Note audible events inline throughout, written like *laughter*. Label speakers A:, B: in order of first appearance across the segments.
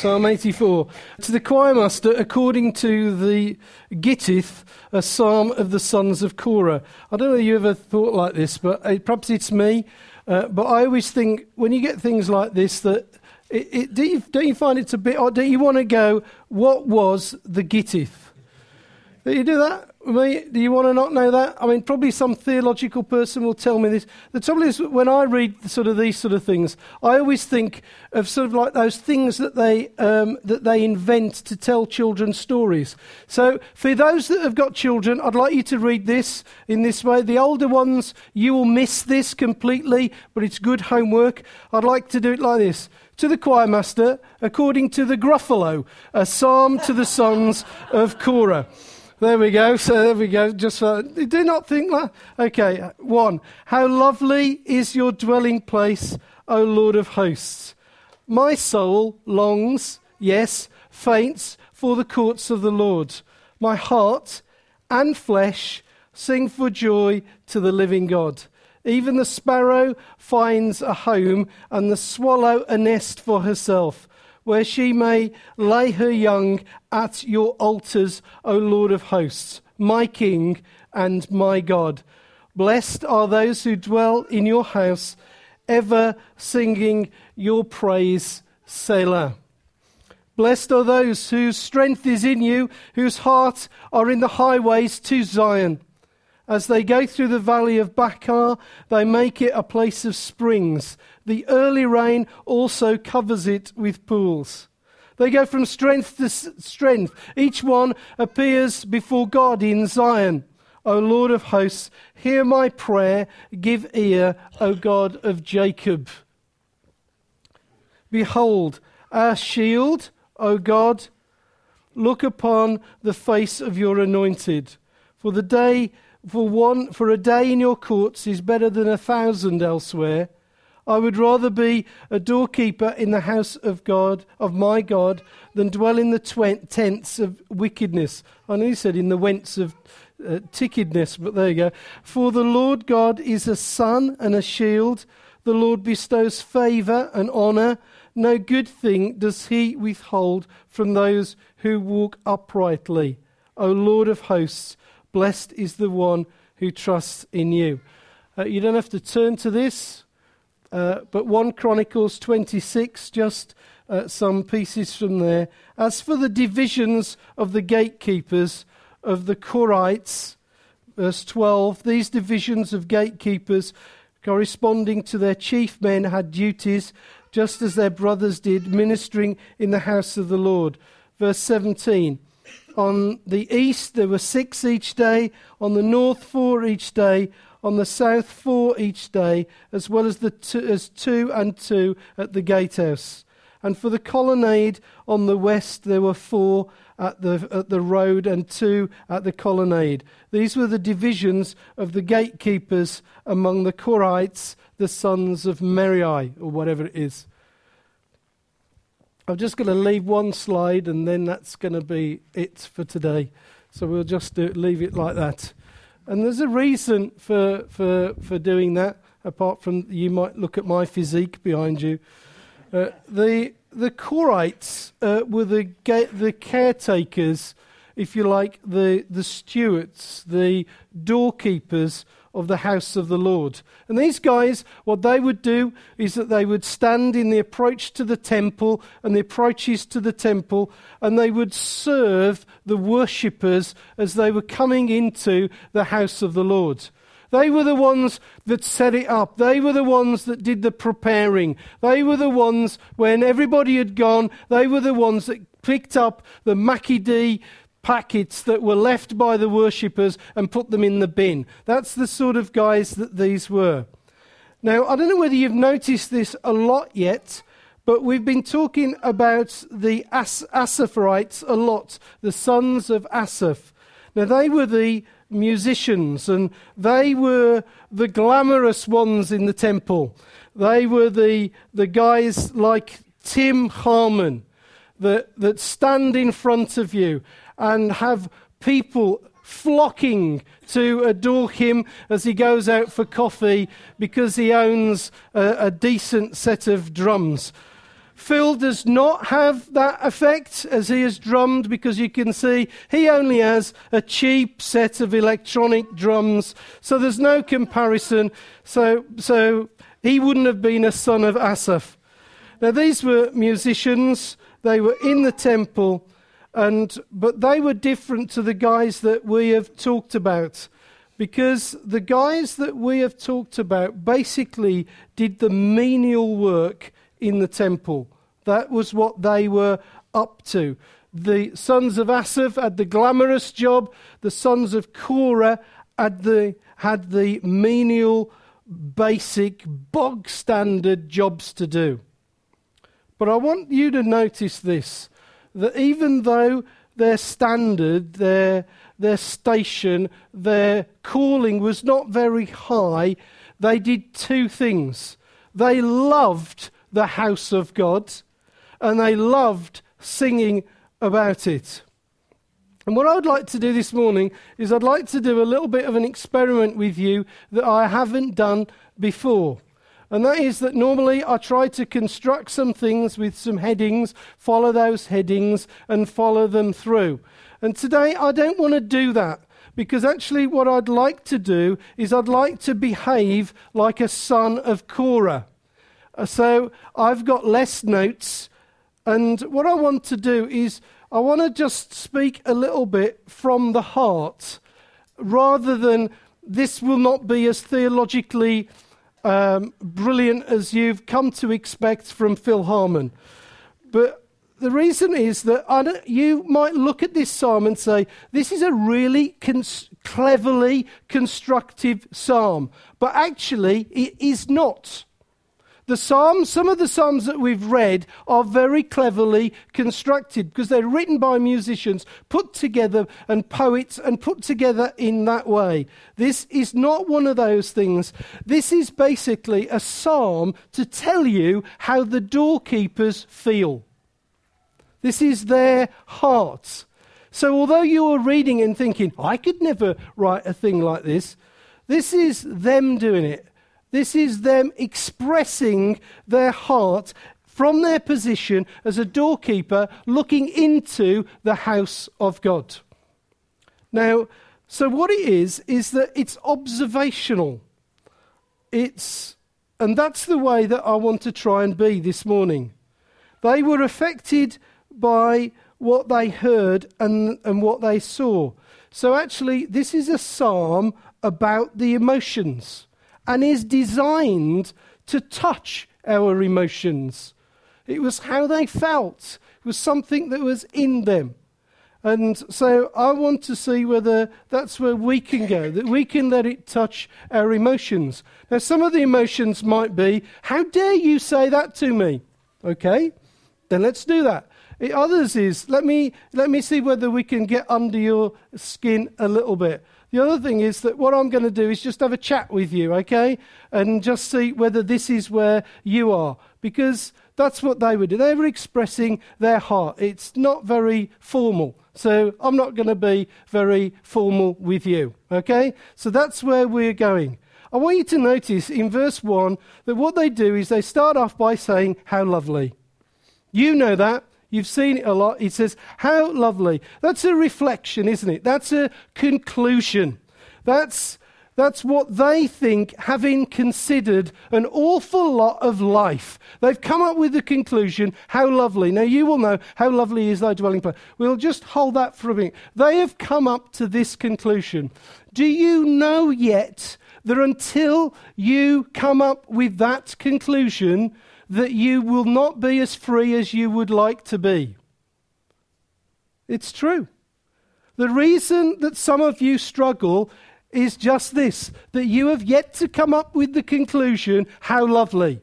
A: Psalm 84. To the choir master, according to the Gittith, a psalm of the sons of Korah. I don't know if you ever thought like this, but uh, perhaps it's me. Uh, but I always think when you get things like this that it, it, do you, don't you find it's a bit odd? Don't you want to go, what was the Gittith? Do you do that? Do you want to not know that? I mean, probably some theological person will tell me this. The trouble is, when I read sort of these sort of things, I always think of sort of like those things that they um, that they invent to tell children stories. So, for those that have got children, I'd like you to read this in this way. The older ones, you will miss this completely, but it's good homework. I'd like to do it like this to the choir master, according to the Gruffalo, a psalm to the sons of Korah. There we go. So there we go. Just uh, do not think that. Okay. One. How lovely is your dwelling place, O Lord of hosts. My soul longs, yes, faints for the courts of the Lord. My heart and flesh sing for joy to the living God. Even the sparrow finds a home, and the swallow a nest for herself where she may lay her young at your altars, O Lord of hosts, my King and my God. Blessed are those who dwell in your house, ever singing your praise, Selah. Blessed are those whose strength is in you, whose hearts are in the highways to Zion. As they go through the valley of Baca, they make it a place of springs. The early rain also covers it with pools. They go from strength to strength. Each one appears before God in Zion. O Lord of hosts, hear my prayer. Give ear, O God of Jacob. Behold, our shield, O God, look upon the face of your anointed. For the day for one for a day in your courts is better than a thousand elsewhere. I would rather be a doorkeeper in the house of God, of my God, than dwell in the tents of wickedness. I you said in the wents of uh, tickedness, but there you go. For the Lord God is a sun and a shield. The Lord bestows favor and honor. No good thing does he withhold from those who walk uprightly. O Lord of hosts, Blessed is the one who trusts in you. Uh, you don't have to turn to this, uh, but 1 Chronicles 26, just uh, some pieces from there. As for the divisions of the gatekeepers of the Korahites, verse 12, these divisions of gatekeepers corresponding to their chief men had duties just as their brothers did, ministering in the house of the Lord. Verse 17. On the east, there were six each day. On the north, four each day. On the south, four each day, as well as, the two, as two and two at the gatehouse. And for the colonnade on the west, there were four at the, at the road and two at the colonnade. These were the divisions of the gatekeepers among the Korahites, the sons of Merari, or whatever it is. I'm just going to leave one slide and then that's going to be it for today. So we'll just do, leave it like that. And there's a reason for, for, for doing that, apart from you might look at my physique behind you. Uh, the, the Korahites uh, were the, the caretakers, if you like, the, the stewards, the doorkeepers of the house of the Lord. And these guys, what they would do is that they would stand in the approach to the temple and the approaches to the temple, and they would serve the worshippers as they were coming into the house of the Lord. They were the ones that set it up. They were the ones that did the preparing. They were the ones, when everybody had gone, they were the ones that picked up the Mackie D packets that were left by the worshippers and put them in the bin. That's the sort of guys that these were. Now, I don't know whether you've noticed this a lot yet, but we've been talking about the As- Asaphrites a lot, the sons of Asaph. Now, they were the musicians and they were the glamorous ones in the temple. They were the, the guys like Tim Harmon that, that stand in front of you and have people flocking to adore him as he goes out for coffee because he owns a, a decent set of drums. Phil does not have that effect as he has drummed because you can see he only has a cheap set of electronic drums, so there's no comparison. So, so he wouldn't have been a son of Asaph. Now, these were musicians, they were in the temple, and, but they were different to the guys that we have talked about because the guys that we have talked about basically did the menial work in the temple. That was what they were up to. The sons of Asaph had the glamorous job, the sons of Korah had the, had the menial, basic, bog standard jobs to do. But I want you to notice this that even though their standard, their, their station, their calling was not very high, they did two things. They loved the house of God, and they loved singing about it. And what I would like to do this morning is I'd like to do a little bit of an experiment with you that I haven't done before. And that is that normally I try to construct some things with some headings, follow those headings, and follow them through. And today I don't want to do that because actually what I'd like to do is I'd like to behave like a son of Korah. Uh, so I've got less notes, and what I want to do is I want to just speak a little bit from the heart rather than this will not be as theologically um, brilliant as you've come to expect from Phil Harmon. But the reason is that you might look at this psalm and say, this is a really cons- cleverly constructive psalm. But actually, it is not. The Psalms, some of the Psalms that we've read are very cleverly constructed because they're written by musicians, put together, and poets, and put together in that way. This is not one of those things. This is basically a psalm to tell you how the doorkeepers feel. This is their hearts. So, although you are reading and thinking, I could never write a thing like this, this is them doing it. This is them expressing their heart from their position as a doorkeeper looking into the house of God. Now, so what it is, is that it's observational. It's, and that's the way that I want to try and be this morning. They were affected by what they heard and, and what they saw. So, actually, this is a psalm about the emotions and is designed to touch our emotions. It was how they felt, it was something that was in them. And so I want to see whether that's where we can go, that we can let it touch our emotions. Now, some of the emotions might be, How dare you say that to me? Okay, then let's do that. Others is, let me, let me see whether we can get under your skin a little bit. The other thing is that what I'm going to do is just have a chat with you, okay? And just see whether this is where you are. Because that's what they were doing. They were expressing their heart. It's not very formal. So I'm not going to be very formal with you, okay? So that's where we're going. I want you to notice in verse 1 that what they do is they start off by saying, How lovely. You know that. You've seen it a lot. He says, How lovely. That's a reflection, isn't it? That's a conclusion. That's, that's what they think, having considered an awful lot of life. They've come up with the conclusion, How lovely. Now, you will know how lovely is thy dwelling place. We'll just hold that for a minute. They have come up to this conclusion. Do you know yet that until you come up with that conclusion, that you will not be as free as you would like to be. It's true. The reason that some of you struggle is just this that you have yet to come up with the conclusion how lovely.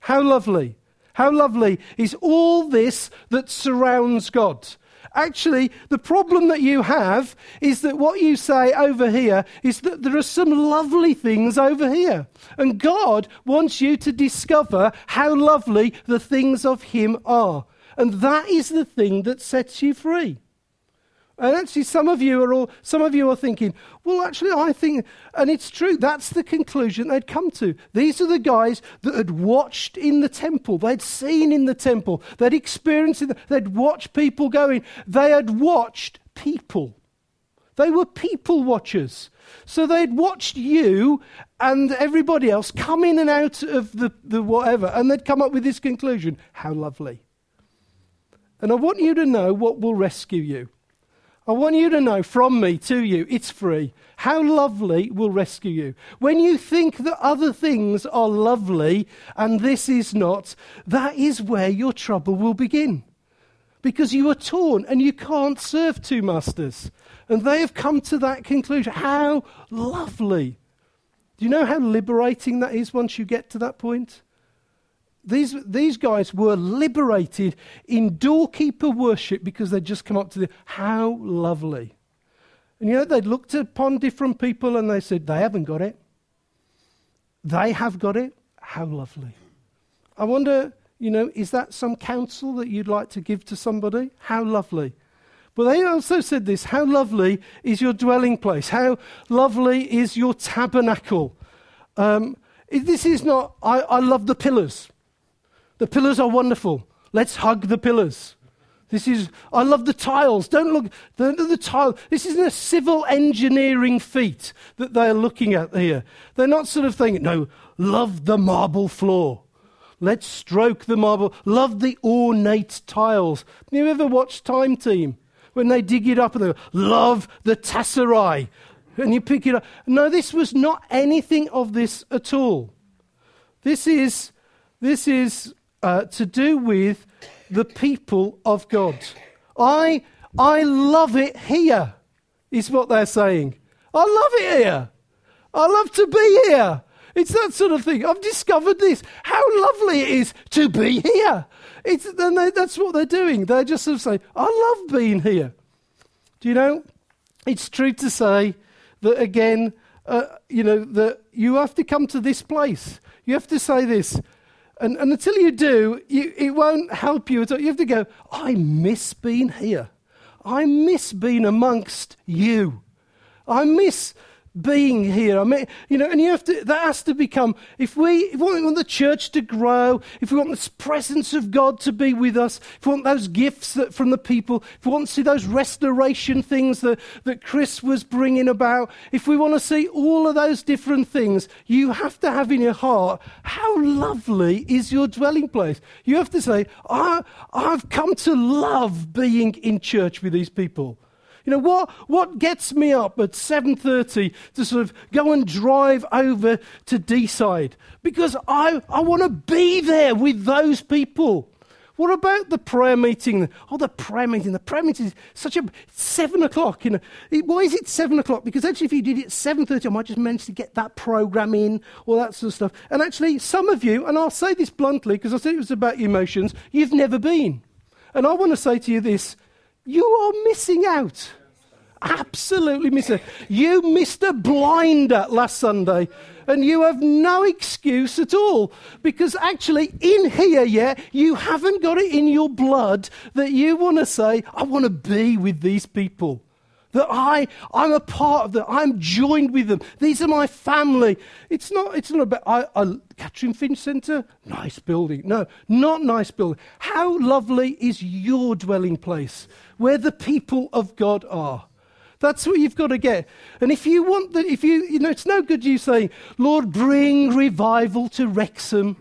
A: How lovely. How lovely is all this that surrounds God. Actually, the problem that you have is that what you say over here is that there are some lovely things over here. And God wants you to discover how lovely the things of Him are. And that is the thing that sets you free. And actually, some of you are all, some of you are thinking, well, actually, I think, and it's true. That's the conclusion they'd come to. These are the guys that had watched in the temple. They'd seen in the temple. They'd experienced it. They'd watched people going. They had watched people. They were people watchers. So they'd watched you and everybody else come in and out of the, the whatever, and they'd come up with this conclusion. How lovely. And I want you to know what will rescue you. I want you to know from me to you, it's free. How lovely will rescue you. When you think that other things are lovely and this is not, that is where your trouble will begin. Because you are torn and you can't serve two masters. And they have come to that conclusion. How lovely. Do you know how liberating that is once you get to that point? These, these guys were liberated in doorkeeper worship because they'd just come up to the, how lovely. And you know, they'd looked upon different people and they said, they haven't got it. They have got it. How lovely. I wonder, you know, is that some counsel that you'd like to give to somebody? How lovely. But they also said this How lovely is your dwelling place? How lovely is your tabernacle? Um, this is not, I, I love the pillars. The pillars are wonderful. Let's hug the pillars. This is, I love the tiles. Don't look, the, the tile. This isn't a civil engineering feat that they're looking at here. They're not sort of thinking, no, love the marble floor. Let's stroke the marble. Love the ornate tiles. You ever watched Time Team? When they dig it up and they go, love the tesserae. And you pick it up. No, this was not anything of this at all. This is, this is uh, to do with the people of God. I, I love it here, is what they're saying. I love it here. I love to be here. It's that sort of thing. I've discovered this. How lovely it is to be here. It's, and they, that's what they're doing. They're just sort of saying, I love being here. Do you know? It's true to say that, again, uh, you know, that you have to come to this place. You have to say this and, and until you do, you, it won't help you at all. You have to go, I miss being here. I miss being amongst you. I miss being here. I mean, you know, and you have to, that has to become, if we, if we want the church to grow, if we want the presence of God to be with us, if we want those gifts that, from the people, if we want to see those restoration things that, that Chris was bringing about, if we want to see all of those different things, you have to have in your heart, how lovely is your dwelling place? You have to say, I, I've come to love being in church with these people. You know, what, what gets me up at 7.30 to sort of go and drive over to Deeside? Because I, I want to be there with those people. What about the prayer meeting? Oh, the prayer meeting. The prayer meeting is such a seven o'clock. You know, why is it seven o'clock? Because actually, if you did it at seven thirty, I might just manage to get that program in, all that sort of stuff. And actually, some of you, and I'll say this bluntly because I said it was about emotions. You've never been, and I want to say to you this: you are missing out. Absolutely missing. You missed a blinder last Sunday, and you have no excuse at all because actually, in here, yeah, you haven't got it in your blood that you want to say, I want to be with these people. That I, I'm a part of them. I'm joined with them. These are my family. It's not, it's not about, I, I, Catherine Finch Centre, nice building. No, not nice building. How lovely is your dwelling place where the people of God are? That's what you've got to get. And if you want that, if you, you know, it's no good you saying, Lord, bring revival to Wrexham.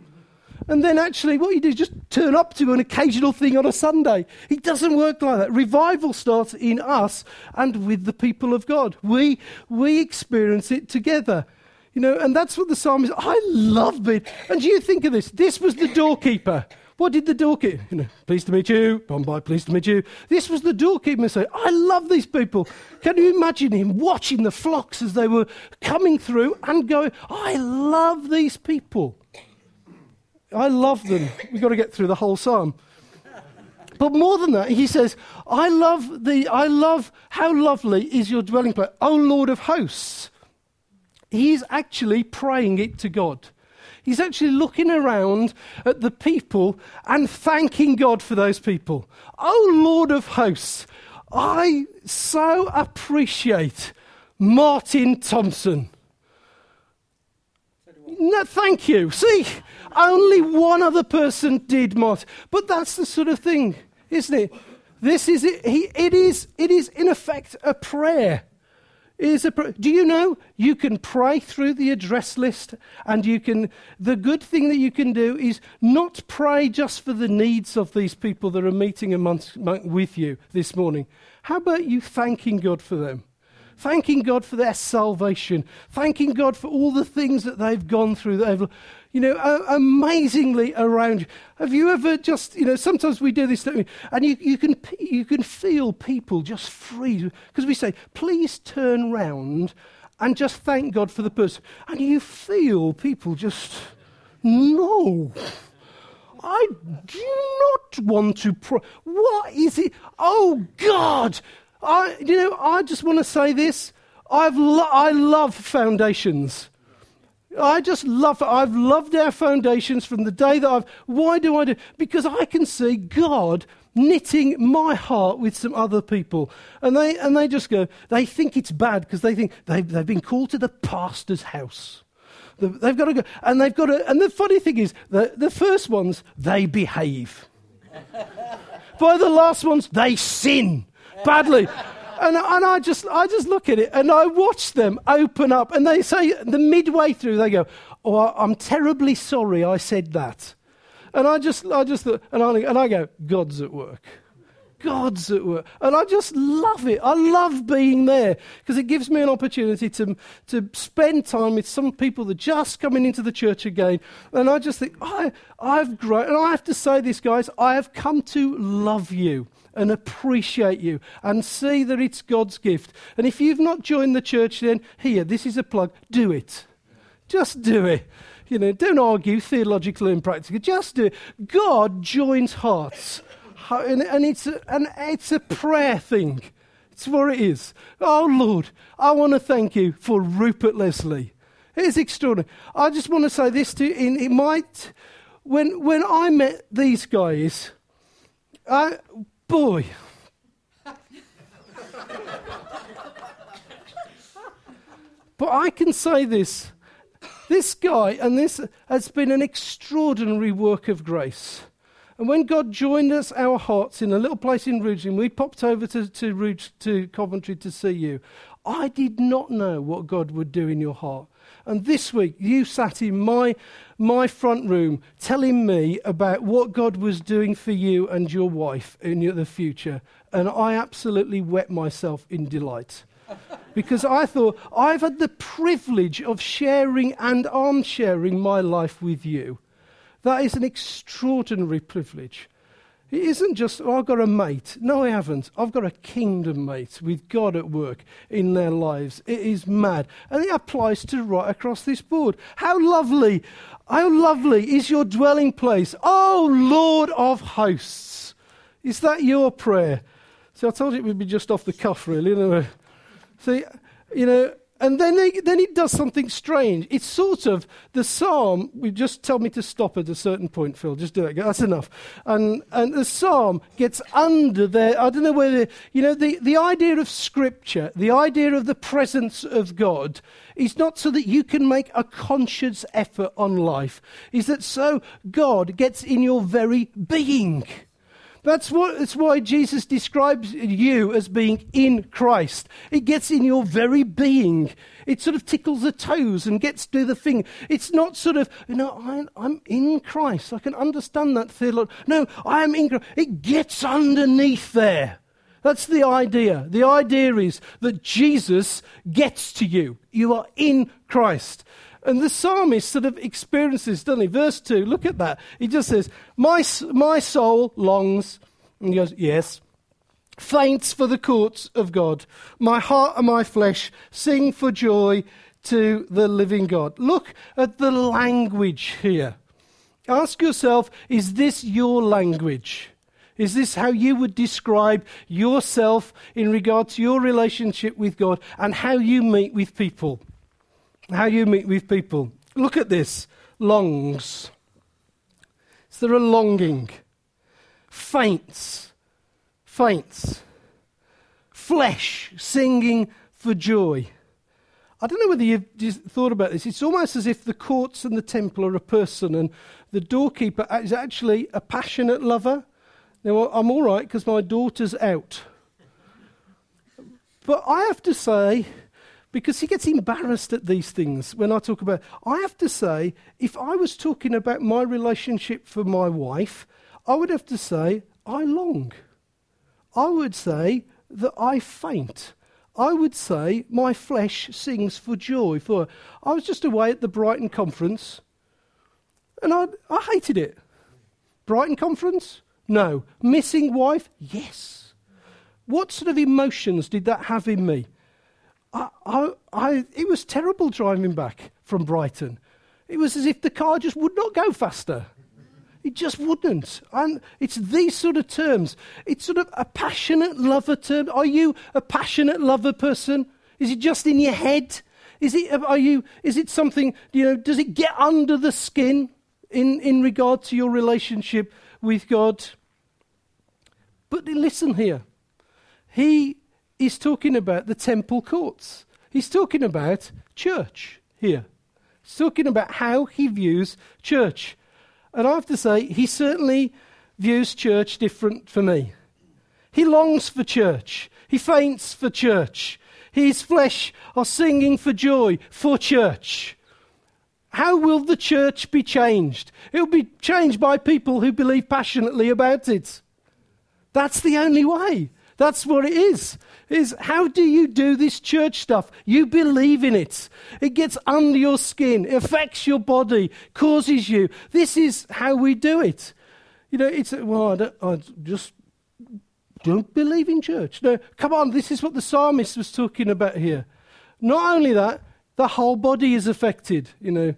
A: And then actually, what you do is just turn up to an occasional thing on a Sunday. It doesn't work like that. Revival starts in us and with the people of God. We, we experience it together. You know, and that's what the psalm is. I love it. And do you think of this. This was the doorkeeper. What did the doorkeeper? You know, pleased to meet you. Bombay, pleased to meet you. This was the doorkeeper saying, I love these people. Can you imagine him watching the flocks as they were coming through and going, I love these people. I love them. We've got to get through the whole psalm. But more than that, he says, I love the I love how lovely is your dwelling place, O Lord of hosts. He's actually praying it to God. He's actually looking around at the people and thanking God for those people. Oh, Lord of hosts, I so appreciate Martin Thompson. No, thank you. See, only one other person did Martin. But that's the sort of thing, isn't it? This is it. He, it is. It is in effect a prayer. It is a. Do you know you can pray through the address list, and you can. The good thing that you can do is not pray just for the needs of these people that are meeting with you this morning. How about you thanking God for them? Thanking God for their salvation, thanking God for all the things that they've gone through, that they've, you know, uh, amazingly around you. Have you ever just, you know, sometimes we do this, thing, and you, you, can, you can feel people just freeze because we say, please turn round and just thank God for the person. And you feel people just, no. I do not want to pray. What is it? Oh, God, I, you know, I just want to say this. I've lo- I love foundations. I just love, I've loved our foundations from the day that I've, why do I do? Because I can see God knitting my heart with some other people. And they, and they just go, they think it's bad because they think they've, they've been called to the pastor's house. They've got to go, and they've got to, and the funny thing is, the, the first ones, they behave. By the last ones, they sin badly. And, and I, just, I just look at it and I watch them open up. And they say, the midway through, they go, Oh, I'm terribly sorry I said that. And I just, I just, and I, and I go, God's at work. God's at work. And I just love it. I love being there because it gives me an opportunity to, to spend time with some people that are just coming into the church again. And I just think, I, I've grown. And I have to say this, guys, I have come to love you and appreciate you and see that it's God's gift. And if you've not joined the church, then here, this is a plug. Do it. Just do it. You know, don't argue theologically and practically. Just do it. God joins hearts. And, and it's, a, and it's a prayer thing. It's what it is. Oh, Lord, I want to thank you for Rupert Leslie. It's extraordinary. I just want to say this to you. It might, when, when I met these guys, I, boy. but I can say this this guy, and this has been an extraordinary work of grace. And when God joined us, our hearts, in a little place in Rugeley, we popped over to, to, to Coventry to see you. I did not know what God would do in your heart. And this week, you sat in my, my front room telling me about what God was doing for you and your wife in the future. And I absolutely wet myself in delight. *laughs* because I thought, I've had the privilege of sharing and arm sharing my life with you. That is an extraordinary privilege. It isn't just, oh, I've got a mate. No, I haven't. I've got a kingdom mate with God at work in their lives. It is mad. And it applies to right across this board. How lovely, how lovely is your dwelling place, oh Lord of hosts. Is that your prayer? See, I told you it would be just off the cuff, really. Anyway. See, you know, and then, they, then it does something strange. It's sort of the psalm. We just tell me to stop at a certain point, Phil. Just do it. That's enough. And, and the psalm gets under there. I don't know whether, you know, the, the idea of scripture, the idea of the presence of God, is not so that you can make a conscious effort on life, is that so God gets in your very being. That's, what, that's why Jesus describes you as being in Christ. It gets in your very being. It sort of tickles the toes and gets to the thing. It's not sort of, you know, I, I'm in Christ. I can understand that theology. No, I am in Christ. It gets underneath there. That's the idea. The idea is that Jesus gets to you. You are in Christ. And the psalmist sort of experiences, doesn't he? Verse 2, look at that. He just says, My, my soul longs, and he goes, Yes, faints for the courts of God. My heart and my flesh sing for joy to the living God. Look at the language here. Ask yourself, is this your language? Is this how you would describe yourself in regard to your relationship with God and how you meet with people? How you meet with people. Look at this longs. Is there a longing? Faints. Faints. flesh singing for joy. I don't know whether you've thought about this. It's almost as if the courts and the temple are a person and the doorkeeper is actually a passionate lover. Now, I'm all right because my daughter's out. But I have to say, because he gets embarrassed at these things when I talk about. I have to say, if I was talking about my relationship for my wife, I would have to say, I long. I would say that I faint. I would say my flesh sings for joy. For I was just away at the Brighton conference, and I, I hated it. Brighton conference? No. Missing wife? Yes. What sort of emotions did that have in me? I, I, I, it was terrible driving back from Brighton. It was as if the car just would not go faster. It just wouldn't. And it's these sort of terms. It's sort of a passionate lover term. Are you a passionate lover person? Is it just in your head? Is it, are you, is it something, you know, does it get under the skin in, in regard to your relationship with God? But listen here. He is talking about the temple courts. He's talking about church here. He's talking about how he views church. And I have to say, he certainly views church different for me. He longs for church. He faints for church. His flesh are singing for joy for church. How will the church be changed? It will be changed by people who believe passionately about it. That's the only way. That's what it is. Is how do you do this church stuff? You believe in it. It gets under your skin, affects your body, causes you. This is how we do it. You know, it's well, I, don't, I just don't believe in church. No, come on, this is what the psalmist was talking about here. Not only that, the whole body is affected, you know.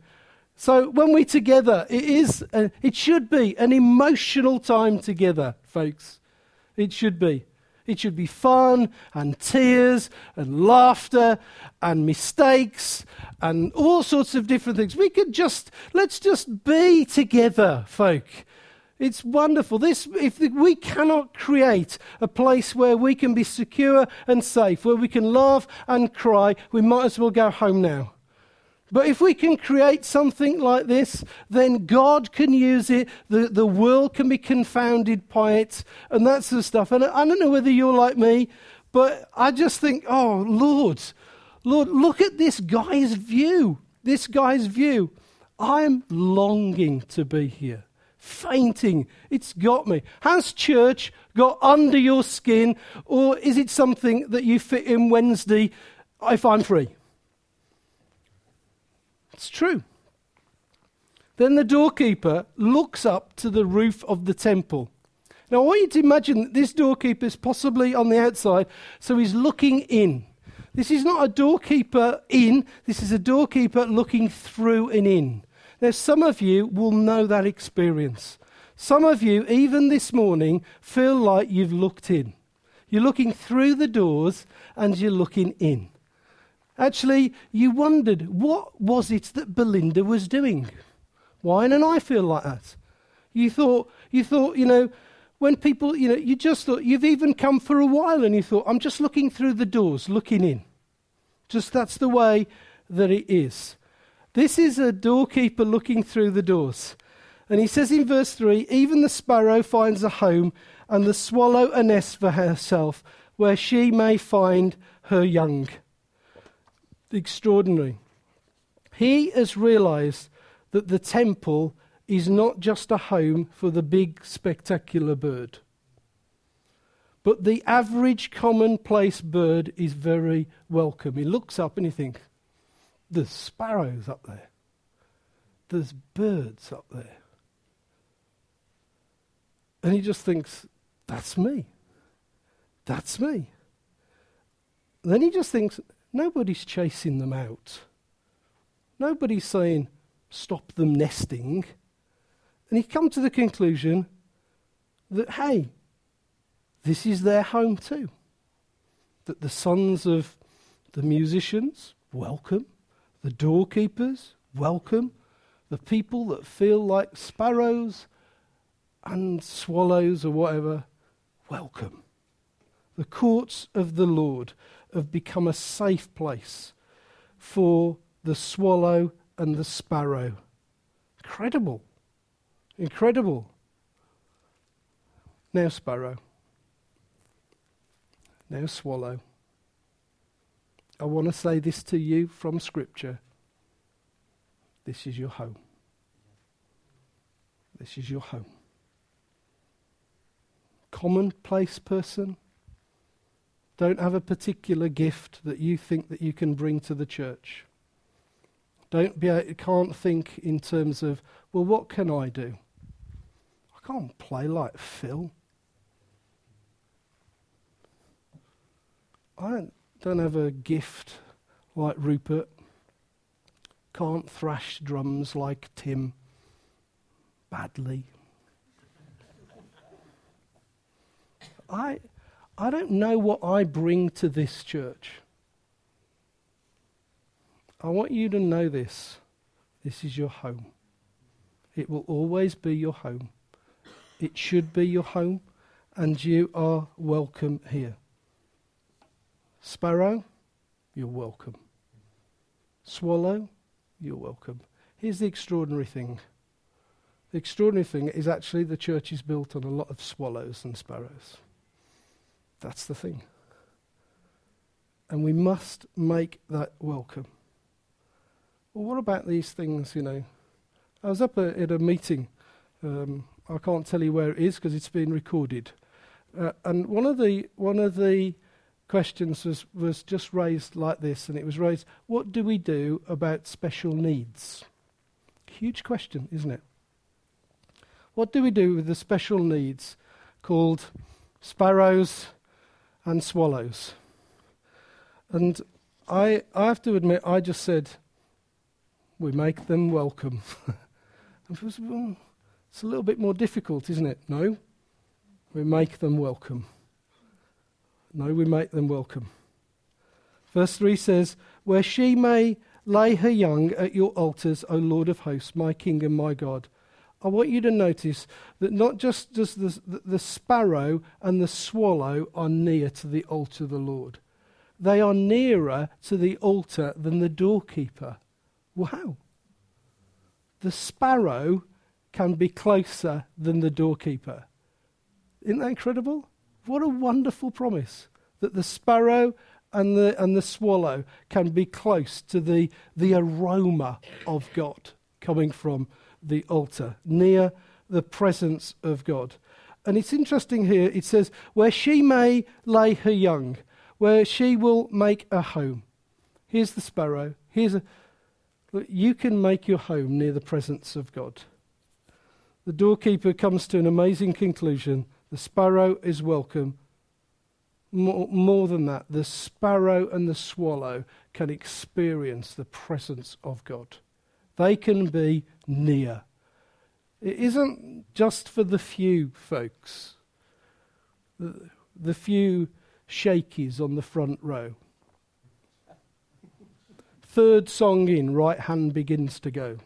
A: So when we're together, it is, a, it should be an emotional time together, folks. It should be. It should be fun and tears and laughter and mistakes and all sorts of different things. We could just, let's just be together, folk. It's wonderful. This, if we cannot create a place where we can be secure and safe, where we can laugh and cry, we might as well go home now. But if we can create something like this, then God can use it. The, the world can be confounded by it and that sort of stuff. And I don't know whether you're like me, but I just think, oh, Lord, Lord, look at this guy's view. This guy's view. I'm longing to be here, fainting. It's got me. Has church got under your skin, or is it something that you fit in Wednesday if I'm free? It's true. Then the doorkeeper looks up to the roof of the temple. Now, I want you to imagine that this doorkeeper is possibly on the outside, so he's looking in. This is not a doorkeeper in, this is a doorkeeper looking through and in. Now, some of you will know that experience. Some of you, even this morning, feel like you've looked in. You're looking through the doors and you're looking in. Actually, you wondered what was it that Belinda was doing? Why didn't I feel like that? You thought, you thought, you know, when people, you know, you just thought, you've even come for a while and you thought, I'm just looking through the doors, looking in. Just that's the way that it is. This is a doorkeeper looking through the doors. And he says in verse 3 even the sparrow finds a home, and the swallow a nest for herself, where she may find her young extraordinary. He has realized that the temple is not just a home for the big, spectacular bird. But the average commonplace bird is very welcome. He looks up and he thinks, there's sparrows up there. There's birds up there. And he just thinks, that's me. That's me. then he just thinks, Nobody's chasing them out. Nobody's saying, stop them nesting. And he come to the conclusion that, hey, this is their home too. That the sons of the musicians, welcome. The doorkeepers, welcome. The people that feel like sparrows and swallows or whatever, welcome. the courts of the Lord have become a safe place for the swallow and the sparrow. Incredible. Incredible. Now, sparrow. Now, swallow. I want to say this to you from Scripture. This is your home. This is your home. Commonplace person, don't have a particular gift that you think that you can bring to the church. Don't be, uh, can't think in terms of, well, what can I do? I can't play like Phil. I don't, don't have a gift like Rupert. Can't thrash drums like Tim badly. I, I don't know what I bring to this church. I want you to know this. This is your home. It will always be your home. It should be your home, and you are welcome here. Sparrow, you're welcome. Swallow, you're welcome. Here's the extraordinary thing. The extraordinary thing is actually the church is built on a lot of swallows and sparrows. That's the thing. And we must make that welcome. Well, what about these things, you know? I was up at a meeting. Um, I can't tell you where it is because it's been recorded. Uh, and one of the one of the questions was, was just raised like this, and it was raised: What do we do about special needs? Huge question, isn't it? What do we do with the special needs called sparrows, and swallows. And I, I have to admit, I just said, we make them welcome. *laughs* and was, well, it's a little bit more difficult, isn't it? No, we make them welcome. No, we make them welcome. Verse 3 says, Where she may lay her young at your altars, O Lord of hosts, my King and my God. I want you to notice that not just does the, the, sparrow and the swallow are near to the altar of the Lord, they are nearer to the altar than the doorkeeper. Wow. The sparrow can be closer than the doorkeeper. Isn't that incredible? What a wonderful promise that the sparrow and the, and the swallow can be close to the, the aroma of God coming from the altar, near the presence of God. And it's interesting here, it says, where she may lay her young, where she will make a home. Here's the sparrow. Here's a. You can make your home near the presence of God. The doorkeeper comes to an amazing conclusion. The sparrow is welcome. More, more than that, the sparrow and the swallow can experience the presence of God. They can be near. It isn't just for the few folks, the, the few shakies on the front row. Third song in, right hand begins to go.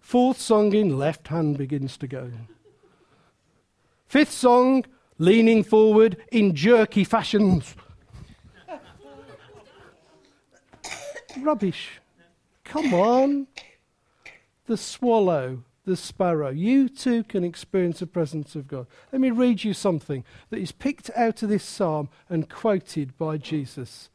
A: Fourth song in, left hand begins to go. Fifth song, leaning forward in jerky fashions. *coughs* Rubbish. Come on. The swallow, the sparrow. You too can experience the presence of God. Let me read you something that is picked out of this psalm and quoted by Jesus.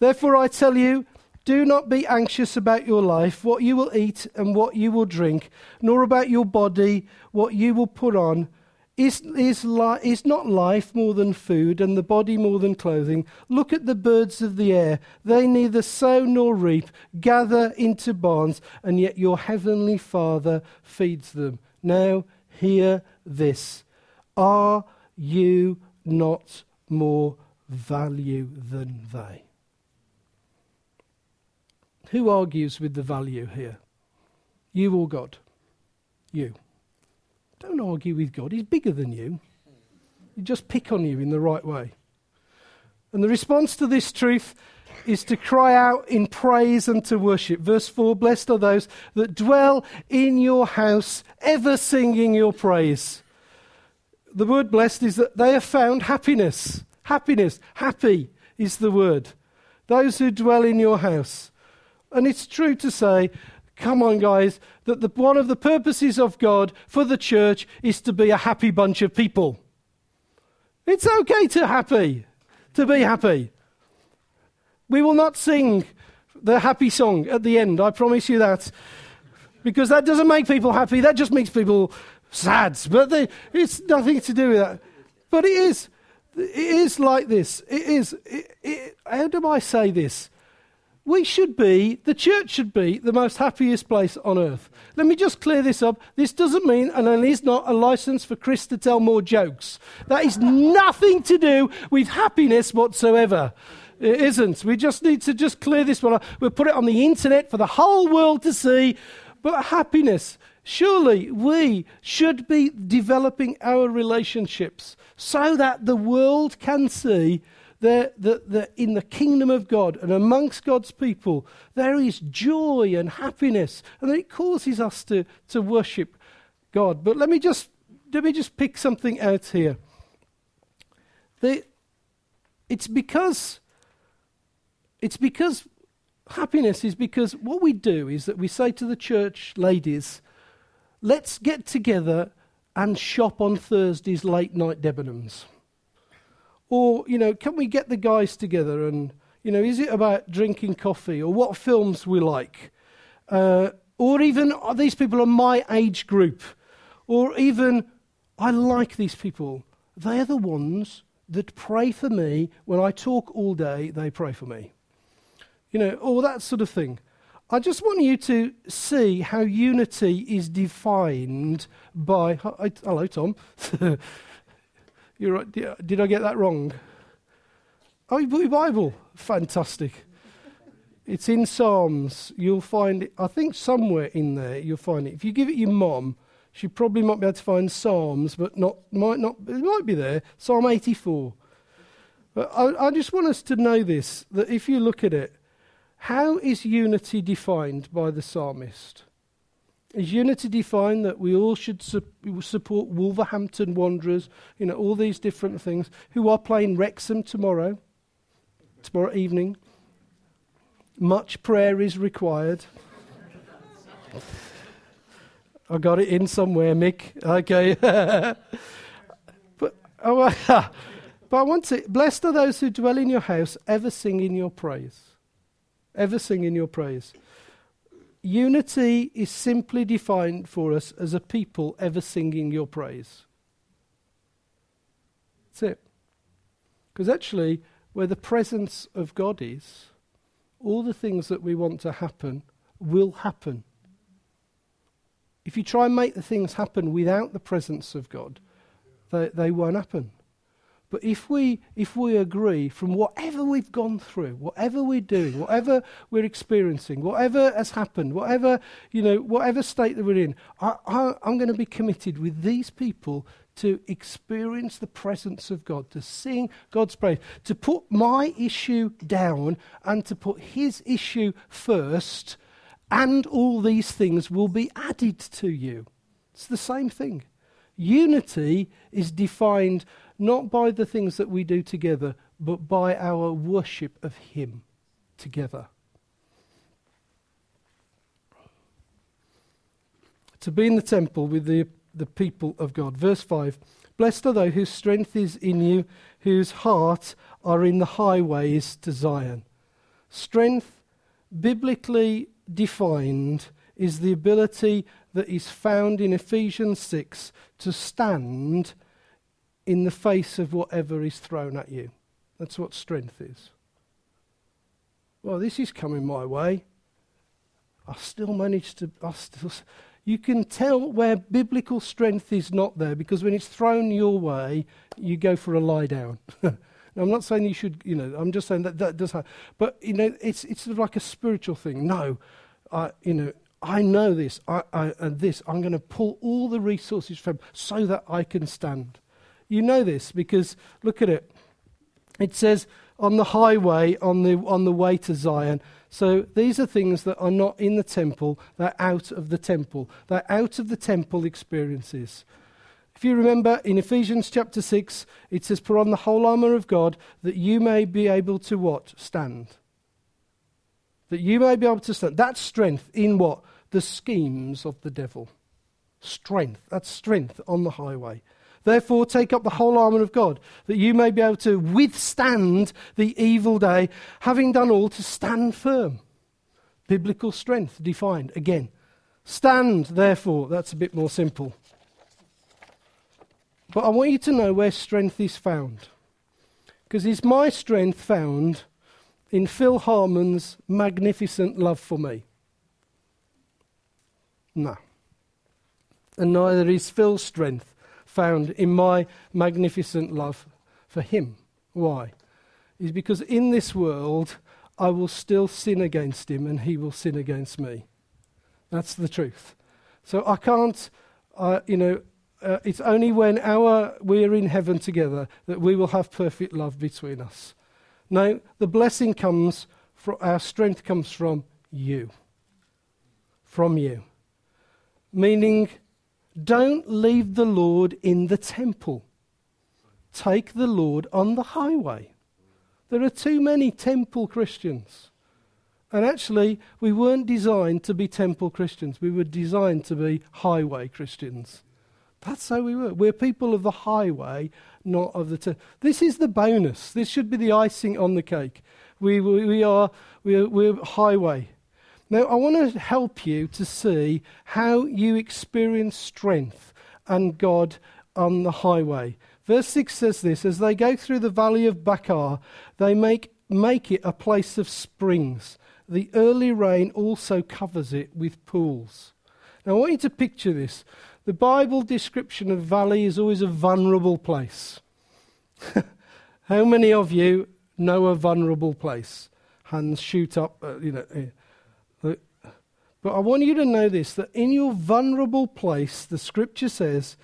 A: Therefore, I tell you, do not be anxious about your life, what you will eat and what you will drink, nor about your body, what you will put on. Is, is, li- is not life more than food, and the body more than clothing? Look at the birds of the air. They neither sow nor reap, gather into barns, and yet your heavenly Father feeds them. Now, hear this Are you not more value than they? Who argues with the value here? You or God? You. Don't argue with God. He's bigger than you. He just pick on you in the right way. And the response to this truth is to cry out in praise and to worship. Verse 4 Blessed are those that dwell in your house, ever singing your praise. the word blessed is that they have found happiness. Happiness. Happy is the word. Those who dwell in your house. And it's true to say, come on, guys, that the, one of the purposes of God for the church is to be a happy bunch of people. It's okay to happy, to be happy. We will not sing the happy song at the end, I promise you that. Because that doesn't make people happy, that just makes people sad. But they, it's nothing to do with that. But it is. It is like this. It is. It, it, how do I say this? We should be, the church should be, the most happiest place on earth. Let me just clear this up. This doesn't mean, and it is not a license for Chris to tell more jokes. That is nothing to do with happiness whatsoever. It isn't. We just need to just clear this one up. We'll put it on the internet for the whole world to see. But happiness, surely we should be developing our relationships so that the world can see that, that, that in the kingdom of God and amongst God's people, there is joy and happiness, and it causes us to, to worship God. But let me just let me just pick something out here. The, it's because it's because happiness is because what we do is that we say to the church ladies, let's get together and shop on Thursdays late night Debenhams. Or, you know, can we get the guys together and, you know, is it about drinking coffee or what films we like? Uh, or even, are these people are my age group? Or even, I like these people. They're the ones that pray for me. When I talk all day, they pray for me. You know, all that sort of thing. I just want you to see how unity is defined by. Hello, Tom. *laughs* You're right. Did I get that wrong? Oh, you your Bible. Fantastic. It's in Psalms. You'll find it, I think somewhere in there you'll find it. If you give it your mom, she probably might be able to find Psalms, but not, might not, it might be there. Psalm 84. But I, I just want us to know this that if you look at it, how is unity defined by the psalmist? Is unity defined that we all should su- support Wolverhampton Wanderers, you know, all these different things, who are playing Wrexham tomorrow, tomorrow evening? Much prayer is required. I got it in somewhere, Mick. Okay. *laughs* but, oh, *laughs* but I want to, blessed are those who dwell in your house, ever sing in your praise. Ever sing in your praise unity is simply defined for us as a people ever singing your praise. That's it. Because actually, where the presence of God is, all the things that we want to happen will happen. If you try and make the things happen without the presence of God, they, they won't happen. But if we, if we agree from whatever we've gone through, whatever we're doing, whatever we're experiencing, whatever has happened, whatever, you know, whatever state that we're in, I, I, I'm going to be committed with these people to experience the presence of God, to sing God's praise, to put my issue down and to put his issue first, and all these things will be added to you. It's the same thing. Unity is defined not by the things that we do together, but by our worship of Him together. To be in the temple with the, the people of God. Verse 5 Blessed are those whose strength is in you, whose hearts are in the highways to Zion. Strength, biblically defined, is the ability that is found in Ephesians 6 to stand in the face of whatever is thrown at you. That's what strength is. Well, this is coming my way. I still manage to. I still, you can tell where biblical strength is not there because when it's thrown your way, you go for a lie down. *laughs* I'm not saying you should, you know, I'm just saying that that does happen. But, you know, it's, it's sort of like a spiritual thing. No, I, you know, I know this, I, I, and this. I'm going to pull all the resources from so that I can stand. You know this because look at it. It says on the highway, on the, on the way to Zion. So these are things that are not in the temple, they're out of the temple. They're out of the temple experiences. If you remember in Ephesians chapter 6, it says, Put on the whole armour of God that you may be able to what? Stand. That you may be able to stand. That's strength in what? The schemes of the devil. Strength. That's strength on the highway. Therefore, take up the whole armour of God, that you may be able to withstand the evil day, having done all to stand firm. Biblical strength defined again. Stand, therefore. That's a bit more simple. But I want you to know where strength is found. Because is my strength found in Phil Harmon's magnificent love for me? No. And neither is Phil's strength found in my magnificent love for him. Why? Is because in this world I will still sin against him and he will sin against me. That's the truth. So I can't, uh, you know, uh, it's only when our, we're in heaven together that we will have perfect love between us. Now, the blessing comes from, our strength comes from you. From you. Meaning, don't leave the Lord in the temple. Take the Lord on the highway. There are too many temple Christians. And actually, we weren't designed to be temple Christians. We were designed to be highway Christians. That's how we were. We're people of the highway, not of the. T- this is the bonus. This should be the icing on the cake. We, we, we are we're, we're highway. Now, I want to help you to see how you experience strength and God on the highway. Verse 6 says this As they go through the valley of Baca, they make, make it a place of springs. The early rain also covers it with pools. Now, I want you to picture this. The Bible description of valley is always a vulnerable place. *laughs* How many of you know a vulnerable place? Hands shoot up, uh, you know. Uh, but I want you to know this that in your vulnerable place, the scripture says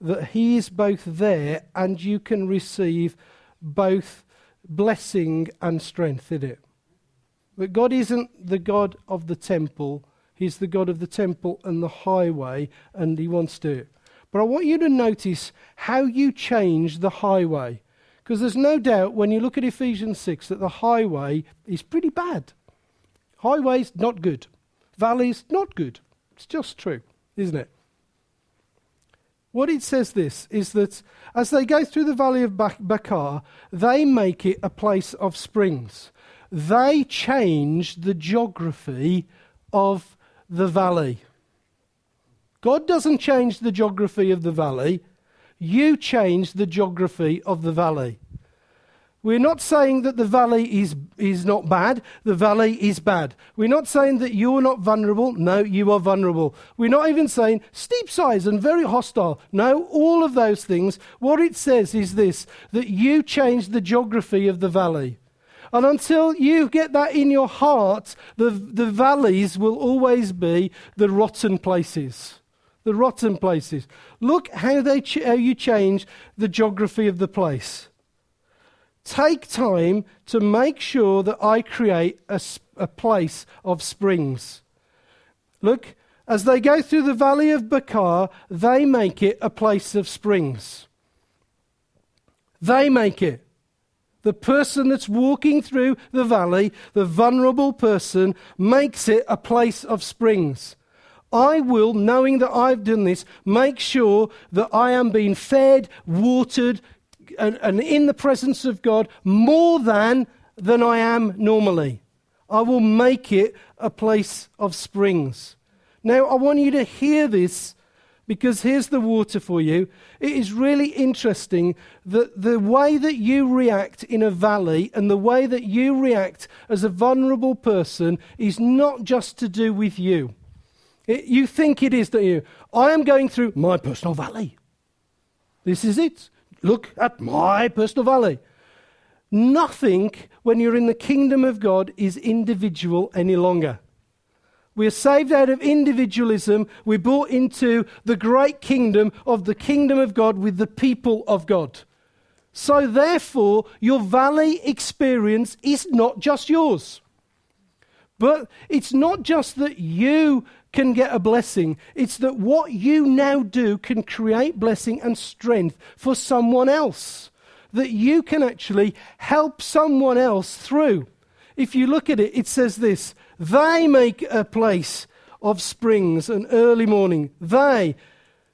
A: that He is both there and you can receive both blessing and strength in it. That God isn't the God of the temple, He's the God of the temple and the highway, and He wants to. But I want you to notice how you change the highway. Because there's no doubt when you look at Ephesians 6 that the highway is pretty bad. Highways, not good. Valleys, not good. It's just true, isn't it? What it says this is that as they go through the valley of Baca, they make it a place of springs. They change the geography of the valley. God doesn't change the geography of the valley, you change the geography of the valley. We're not saying that the valley is, is not bad. The valley is bad. We're not saying that you're not vulnerable. No, you are vulnerable. We're not even saying steep size and very hostile. No, all of those things. What it says is this that you change the geography of the valley. And until you get that in your heart, the, the valleys will always be the rotten places. The rotten places. Look how, they ch- how you change the geography of the place. Take time to make sure that I create a, a place of springs. Look, as they go through the valley of Baca, they make it a place of springs. They make it. The person that's walking through the valley, the vulnerable person, makes it a place of springs. I will, knowing that I've done this, make sure that I am being fed, watered, and, and in the presence of God more than than I am normally. I will make it a place of springs. Now, I want you to hear this because here's the water for you. It is really interesting that the way that you react in a valley and the way that you react as a vulnerable person is not just to do with you. It, you think it is, don't you? I am going through my personal valley. This is it. Look at my personal valley. Nothing, when you're in the kingdom of God, is individual any longer. We're saved out of individualism. We're brought into the great kingdom of the kingdom of God with the people of God. So, therefore, your valley experience is not just yours. But it's not just that you can get a blessing. It's that what you now do can create blessing and strength for someone else. That you can actually help someone else through. If you look at it, it says this they make a place of springs and early morning. They.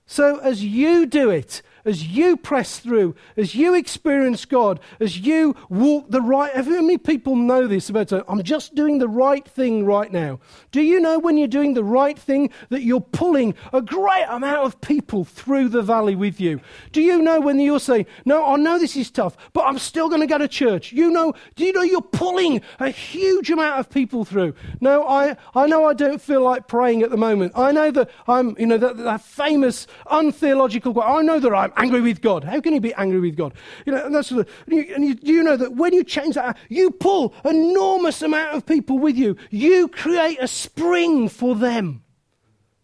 A: So as you do it, as you press through, as you experience God, as you walk the right. How many people know this about? I'm just doing the right thing right now. Do you know when you're doing the right thing that you're pulling a great amount of people through the valley with you? Do you know when you're saying, "No, I know this is tough, but I'm still going to go to church"? You know? Do you know you're pulling a huge amount of people through? No, I I know I don't feel like praying at the moment. I know that I'm, you know, that, that famous untheological. I know that I'm angry with God. How can you be angry with God? You know, and that's and you, and you, you know that when you change that, you pull enormous amount of people with you. You create a spring for them.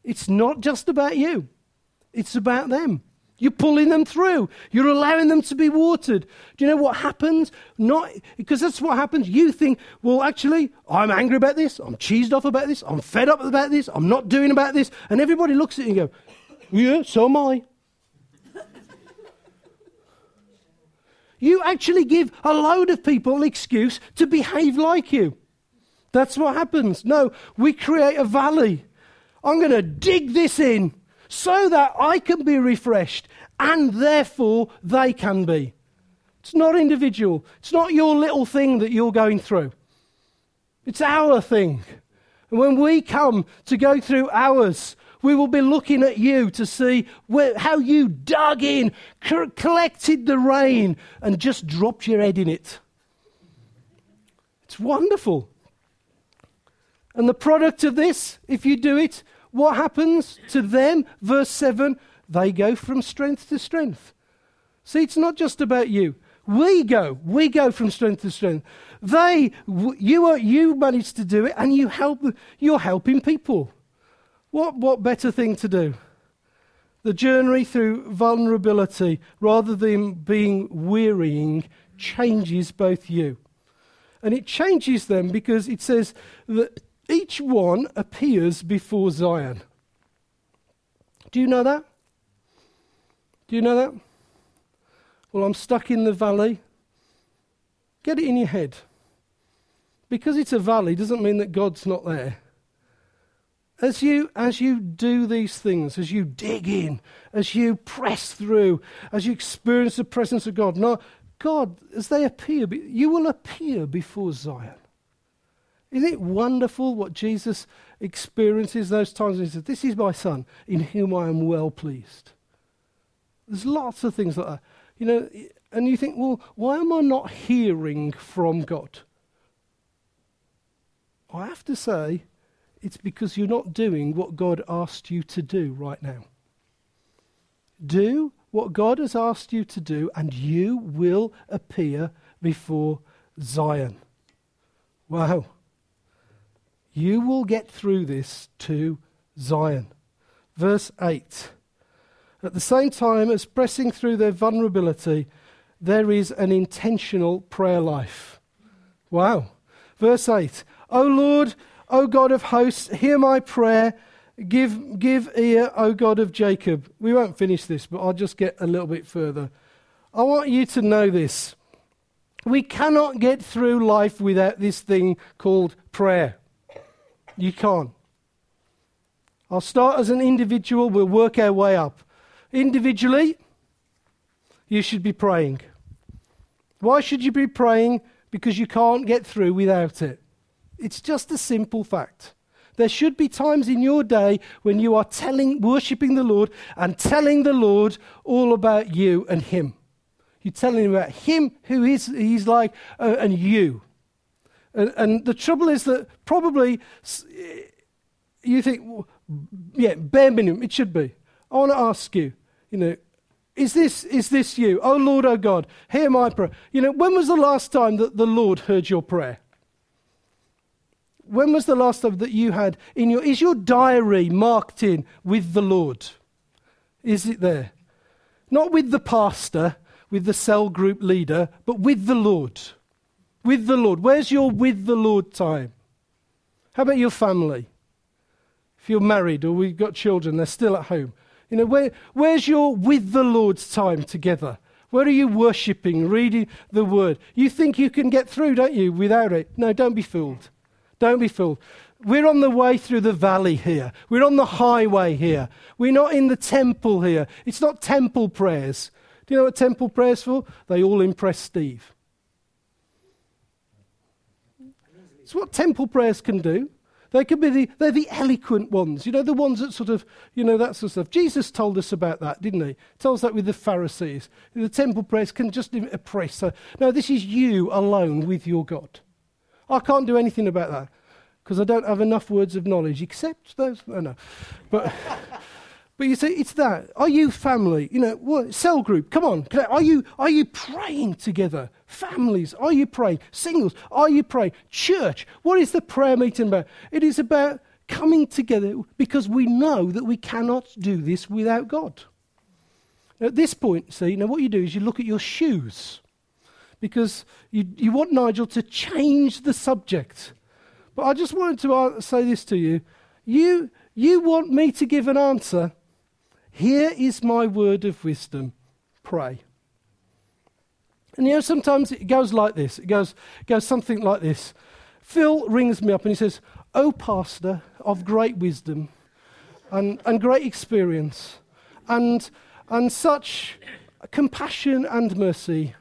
A: It's not just about you. It's about them. You're pulling them through. You're allowing them to be watered. Do you know what happens? Not because that's what happens. You think, well, actually, I'm angry about this. I'm cheesed off about this. I'm fed up about this. I'm not doing about this. And everybody looks at you and go, yeah, so am I. You actually give a load of people an excuse to behave like you. That's what happens. No, we create a valley. I'm going to dig this in so that I can be refreshed and therefore they can be. It's not individual. It's not your little thing that you're going through. It's our thing. And when we come to go through ours, we will be looking at you to see where, how you dug in, co- collected the rain, and just dropped your head in it. It's wonderful. And the product of this, if you do it, what happens to them? Verse 7 they go from strength to strength. See, it's not just about you. We go, we go from strength to strength. They, you, are, you manage to do it, and you help. You're helping people. What, what better thing to do? The journey through vulnerability, rather than being wearying, changes both you. And it changes them because it says that each one appears before Zion. Do you know that? Do you know that? Well, I'm stuck in the valley. Get it in your head. Because it's a valley doesn't mean that God's not there. As you, as you do these things, as you dig in, as you press through, as you experience the presence of God, no, God, as they appear, you will appear before Zion. Isn't it wonderful what Jesus experiences those times? When he says, This is my son, in whom I am well pleased. There's lots of things like that. You know, and you think, well, why am I not hearing from God? I have to say, it's because you're not doing what God asked you to do right now. Do what God has asked you to do, and you will appear before Zion. Wow. You will get through this to Zion. Verse 8. At the same time as pressing through their vulnerability, there is an intentional prayer life. Wow. Verse 8. O Lord, O God of hosts, hear my prayer. Give, give ear, O God of Jacob. We won't finish this, but I'll just get a little bit further. I want you to know this. We cannot get through life without this thing called prayer. You can't. I'll start as an individual, we'll work our way up. Individually, you should be praying. Why should you be praying? Because you can't get through without it. It's just a simple fact. There should be times in your day when you are telling, worshipping the Lord and telling the Lord all about you and Him. You're telling Him about Him, who is, He's like, uh, and you. And, and, the trouble is that probably you think, well, yeah, bare minimum, it should be. I want to ask you, you know, is this, is this you? Oh Lord, oh God, hear my prayer. You know, when was the last time that the Lord heard your prayer? When was the last time that you had in your, is your diary marked in with the Lord? Is it there? Not with the pastor, with the cell group leader, but with the Lord. With the Lord. Where's your with the Lord time? How about your family? if you're married or we've got children, they're still at home. You know, where, where's your with the Lord's time together? Where are you worshipping, reading the word? You think you can get through, don't you, without it? No, don't be fooled. Don't be fooled. We're on the way through the valley here. We're on the highway here. We're not in the temple here. It's not temple prayers. Do you know what temple prayers for? They all impress Steve. It's what temple prayers can do. They can be the, they're the eloquent ones, you know, the ones that sort of, you know, that sort of stuff. Jesus told us about that, didn't he? he told us that with the Pharisees. The temple prayers can just impress. So, no, this is you alone with your God. I can't do anything about that because I don't have enough words of knowledge except those. Know. But, *laughs* but you see, it's that. Are you family? You know, what, cell group, come on. Are you, are you praying together? Families, are you praying? Singles, are you praying? Church, what is the prayer meeting about? It is about coming together because we know that we cannot do this without God. At this point, see, know, what you do is you look at your shoes because you, you want Nigel to change the subject. But I just wanted to uh, say this to you. You, you want me to give an answer. Here is my word of wisdom pray. And you know, sometimes it goes like this it goes, goes something like this. Phil rings me up and he says, Oh, Pastor of great wisdom and, and great experience and, and such compassion and mercy,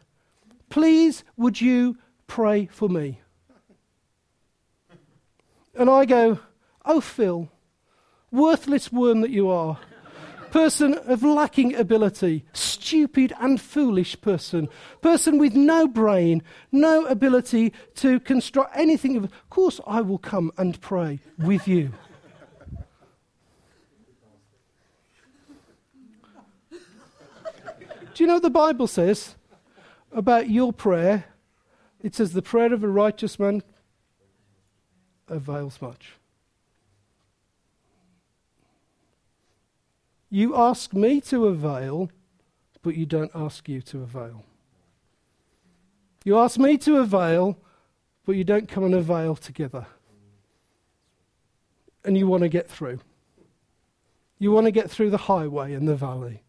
A: please would you pray for me? And I go, Oh, Phil, worthless worm that you are, person of lacking ability, stupid and foolish person, person with no brain, no ability to construct anything. Of, course, I will come and pray with you. Do you know what the Bible says about your prayer? It says, The prayer of a righteous man avails much. You ask me to avail, but you don't ask you to avail. You ask me to avail, but you don't come and avail together. And you want to get through. You want to get through the highway and the valley.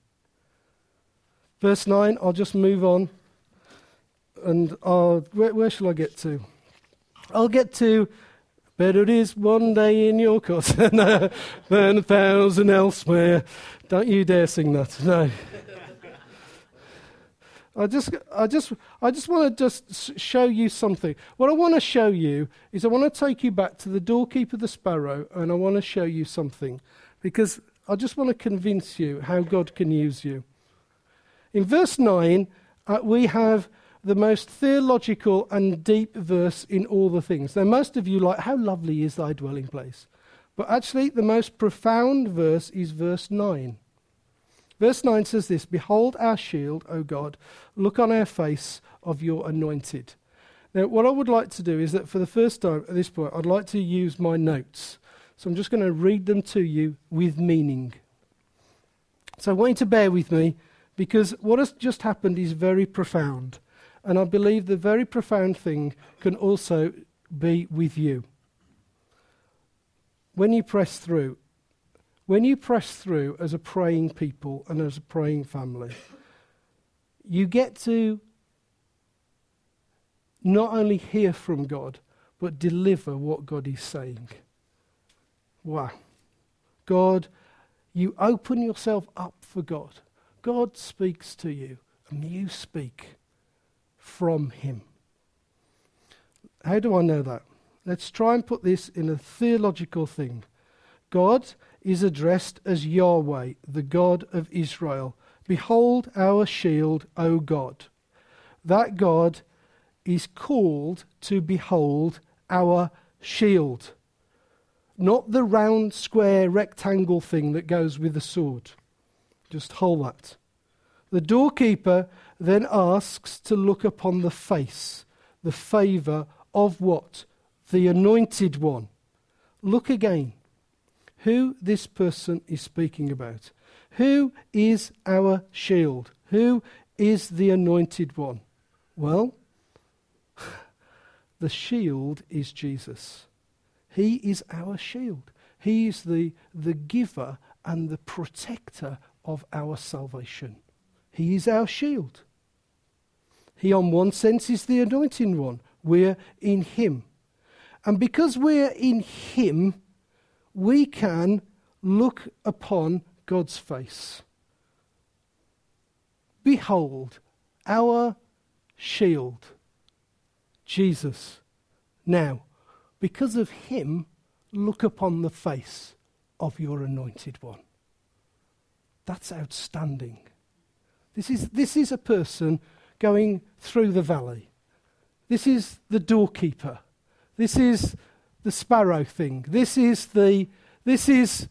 A: Verse 9, I'll just move on. And I'll, where, where shall I get to? I'll get to Better it is one day in your court *laughs* than a thousand elsewhere. Don't you dare sing that. No. I just, I just, I just want to just show you something. What I want to show you is I want to take you back to the doorkeeper, the sparrow, and I want to show you something, because I just want to convince you how God can use you. In verse nine, uh, we have the most theological and deep verse in all the things. Now, most of you like, How lovely is thy dwelling place? But actually, the most profound verse is verse 9. Verse 9 says this Behold our shield, O God, look on our face of your anointed. Now, what I would like to do is that for the first time at this point, I'd like to use my notes. So I'm just going to read them to you with meaning. So I want you to bear with me because what has just happened is very profound. And I believe the very profound thing can also be with you. When you press through, when you press through as a praying people and as a praying family, you get to not only hear from God, but deliver what God is saying. Wow. God, you open yourself up for God. God speaks to you, and you speak from Him. How do I know that? Let's try and put this in a theological thing. God is addressed as Yahweh, the God of Israel. Behold our shield, O God. That God is called to behold our shield, not the round, square, rectangle thing that goes with the sword. Just hold that. The doorkeeper then asks to look upon the face, the favour of what? The anointed one. Look again. Who this person is speaking about. Who is our shield? Who is the anointed one? Well, *laughs* the shield is Jesus. He is our shield. He's the, the giver and the protector of our salvation. He is our shield. He, on one sense, is the anointing one. We're in Him. And because we're in Him, we can look upon God's face. Behold, our shield, Jesus. Now, because of Him, look upon the face of your anointed one. That's outstanding. This is, this is a person going through the valley. This is the doorkeeper. This is the sparrow thing. This is the this is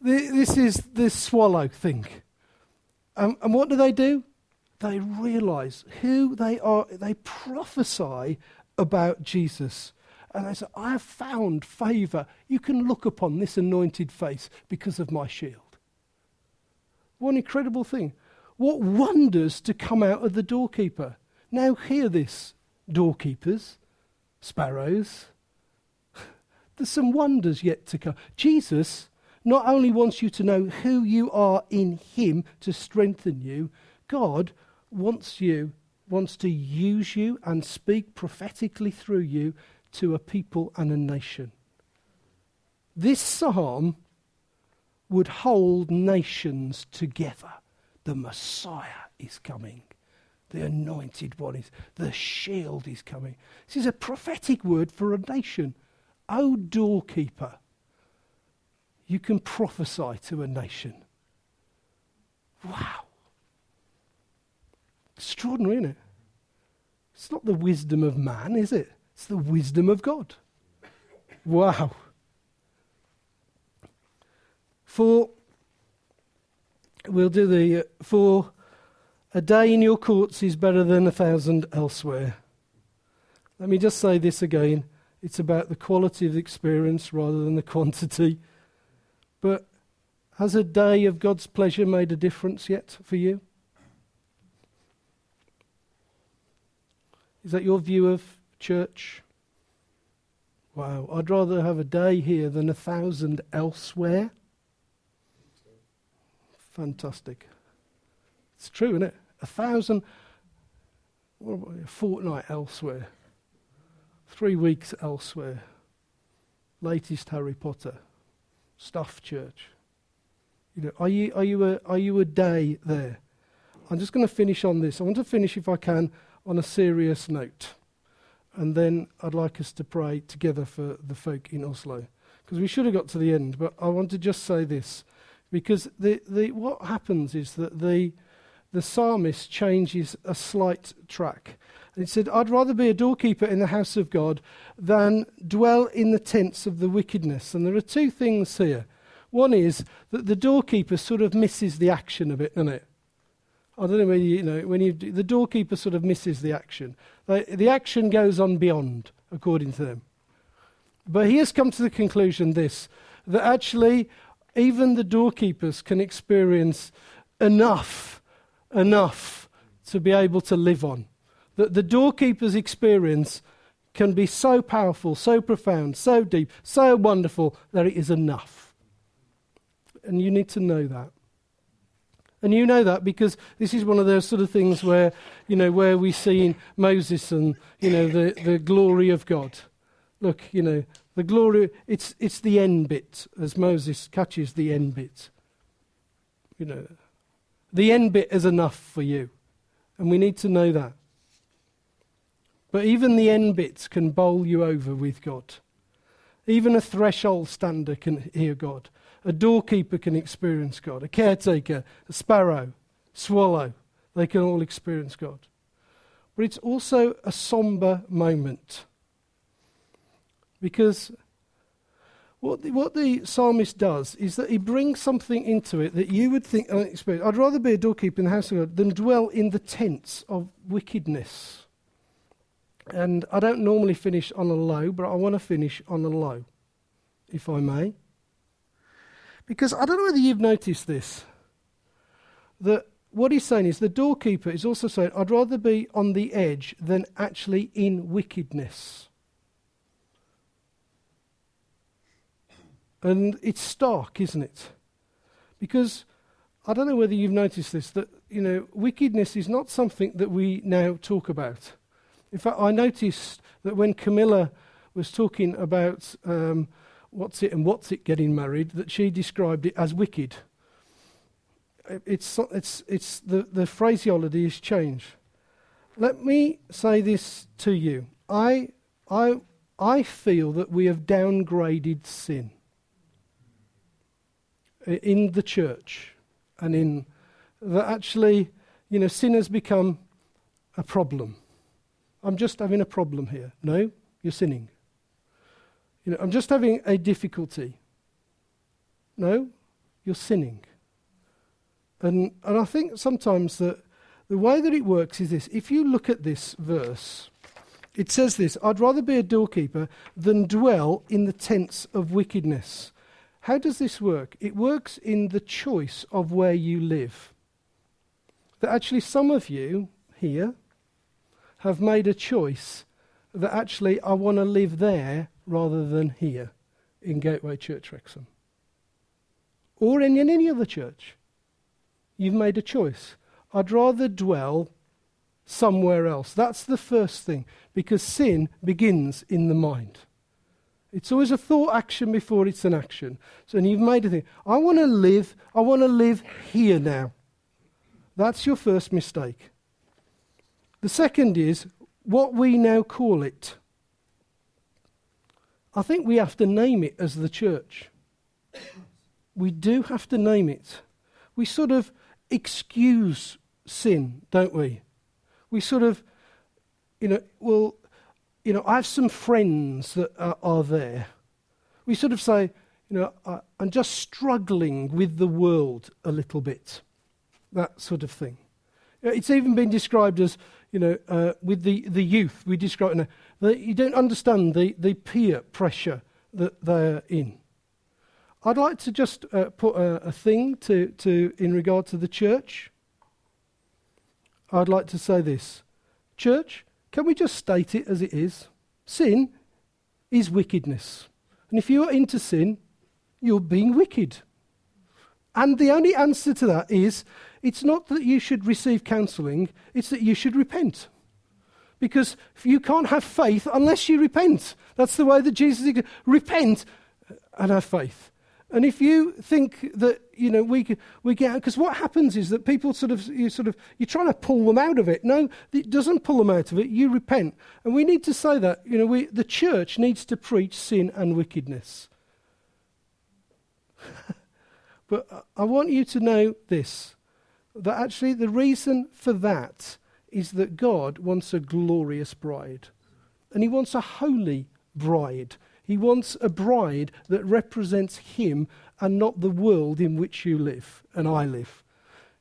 A: the, this is the swallow thing. Um, and what do they do? They realize who they are. They prophesy about Jesus. And they say, I have found favor. You can look upon this anointed face because of my shield. An incredible thing. What wonders to come out of the doorkeeper. Now, hear this, doorkeepers, sparrows. *laughs* There's some wonders yet to come. Jesus not only wants you to know who you are in Him to strengthen you, God wants you, wants to use you and speak prophetically through you to a people and a nation. This psalm would hold nations together. The Messiah is coming. The anointed one is, the shield is coming. This is a prophetic word for a nation. O doorkeeper, you can prophesy to a nation. Wow. Extraordinary, isn't it? It's not the wisdom of man, is it? It's the wisdom of God. Wow. For We'll do the uh, for a day in your courts is better than a thousand elsewhere. Let me just say this again. It's about the quality of the experience rather than the quantity. But has a day of God's pleasure made a difference yet for you? Is that your view of church? Wow, I'd rather have a day here than a thousand elsewhere. Fantastic. It's true, isn't it? A thousand, a fortnight elsewhere, three weeks elsewhere, latest Harry Potter, stuff church. You know, are you, are you, a, are you a day there? I'm just going to finish on this. I want to finish, if I can, on a serious note. And then I'd like us to pray together for the folk in Oslo. Because we should have got to the end, but I want to just say this. Because the, the, what happens is that the, the psalmist changes a slight track. And he said, I'd rather be a doorkeeper in the house of God than dwell in the tents of the wickedness. And there are two things here. One is that the doorkeeper sort of misses the action a bit, doesn't it? I don't know when you, know when you the doorkeeper sort of misses the action. The action goes on beyond, according to them. But he has come to the conclusion this that actually even the doorkeepers can experience enough, enough to be able to live on. That the doorkeeper's experience can be so powerful, so profound, so deep, so wonderful that it is enough. And you need to know that. And you know that because this is one of those sort of things where, you know, where we see Moses and, you know, the, the glory of God. Look, you know, the glory, it's, it's the end bit, as Moses catches the end bit. You know, the end bit is enough for you. And we need to know that. But even the end bits can bowl you over with God. Even a threshold stander can hear God. A doorkeeper can experience God. A caretaker, a sparrow, swallow, they can all experience God. But it's also a somber moment. Because what the, what the psalmist does is that he brings something into it that you would think unexpected. I'd rather be a doorkeeper in the house of God than dwell in the tents of wickedness. And I don't normally finish on a low, but I want to finish on a low, if I may. Because I don't know whether you've noticed this. That what he's saying is the doorkeeper is also saying, I'd rather be on the edge than actually in wickedness. And it's stark, isn't it? Because I don't know whether you've noticed this, that, you know, wickedness is not something that we now talk about. In fact, I noticed that when Camilla was talking about um, what's it and what's it getting married, that she described it as wicked. It's, it's, it's the, the phraseology has changed. Let me say this to you. I, I, I feel that we have downgraded sin in the church and in that actually, you know, sin has become a problem. I'm just having a problem here. No, you're sinning. You know, I'm just having a difficulty. No, you're sinning. And, and I think sometimes that the way that it works is this. If you look at this verse, it says this I'd rather be a doorkeeper than dwell in the tents of wickedness. How does this work? It works in the choice of where you live. That actually, some of you here have made a choice that actually I want to live there rather than here in Gateway Church Wrexham. Or in, in any other church. You've made a choice. I'd rather dwell somewhere else. That's the first thing, because sin begins in the mind. It's always a thought action before it's an action. So and you've made a thing. I want to live, I want to live here now. That's your first mistake. The second is what we now call it. I think we have to name it as the church. We do have to name it. We sort of excuse sin, don't we? We sort of, you know, well, you know, I have some friends that are, are there. We sort of say, you know, I, I'm just struggling with the world a little bit. That sort of thing. It's even been described as, you know, uh, with the, the youth, we describe know, that you don't understand the, the peer pressure that they're in. I'd like to just uh, put a, a thing to, to, in regard to the church. I'd like to say this Church, can we just state it as it is? Sin is wickedness. And if you're into sin, you're being wicked. And the only answer to that is it's not that you should receive counseling, it's that you should repent. Because you can't have faith unless you repent. That's the way that Jesus repent and have faith. And if you think that you know we we get because what happens is that people sort of you sort of you're trying to pull them out of it. No, it doesn't pull them out of it. You repent, and we need to say that you know we the church needs to preach sin and wickedness. *laughs* but I want you to know this that actually the reason for that is that God wants a glorious bride, and He wants a holy bride. He wants a bride that represents Him and not the world in which you live and I live.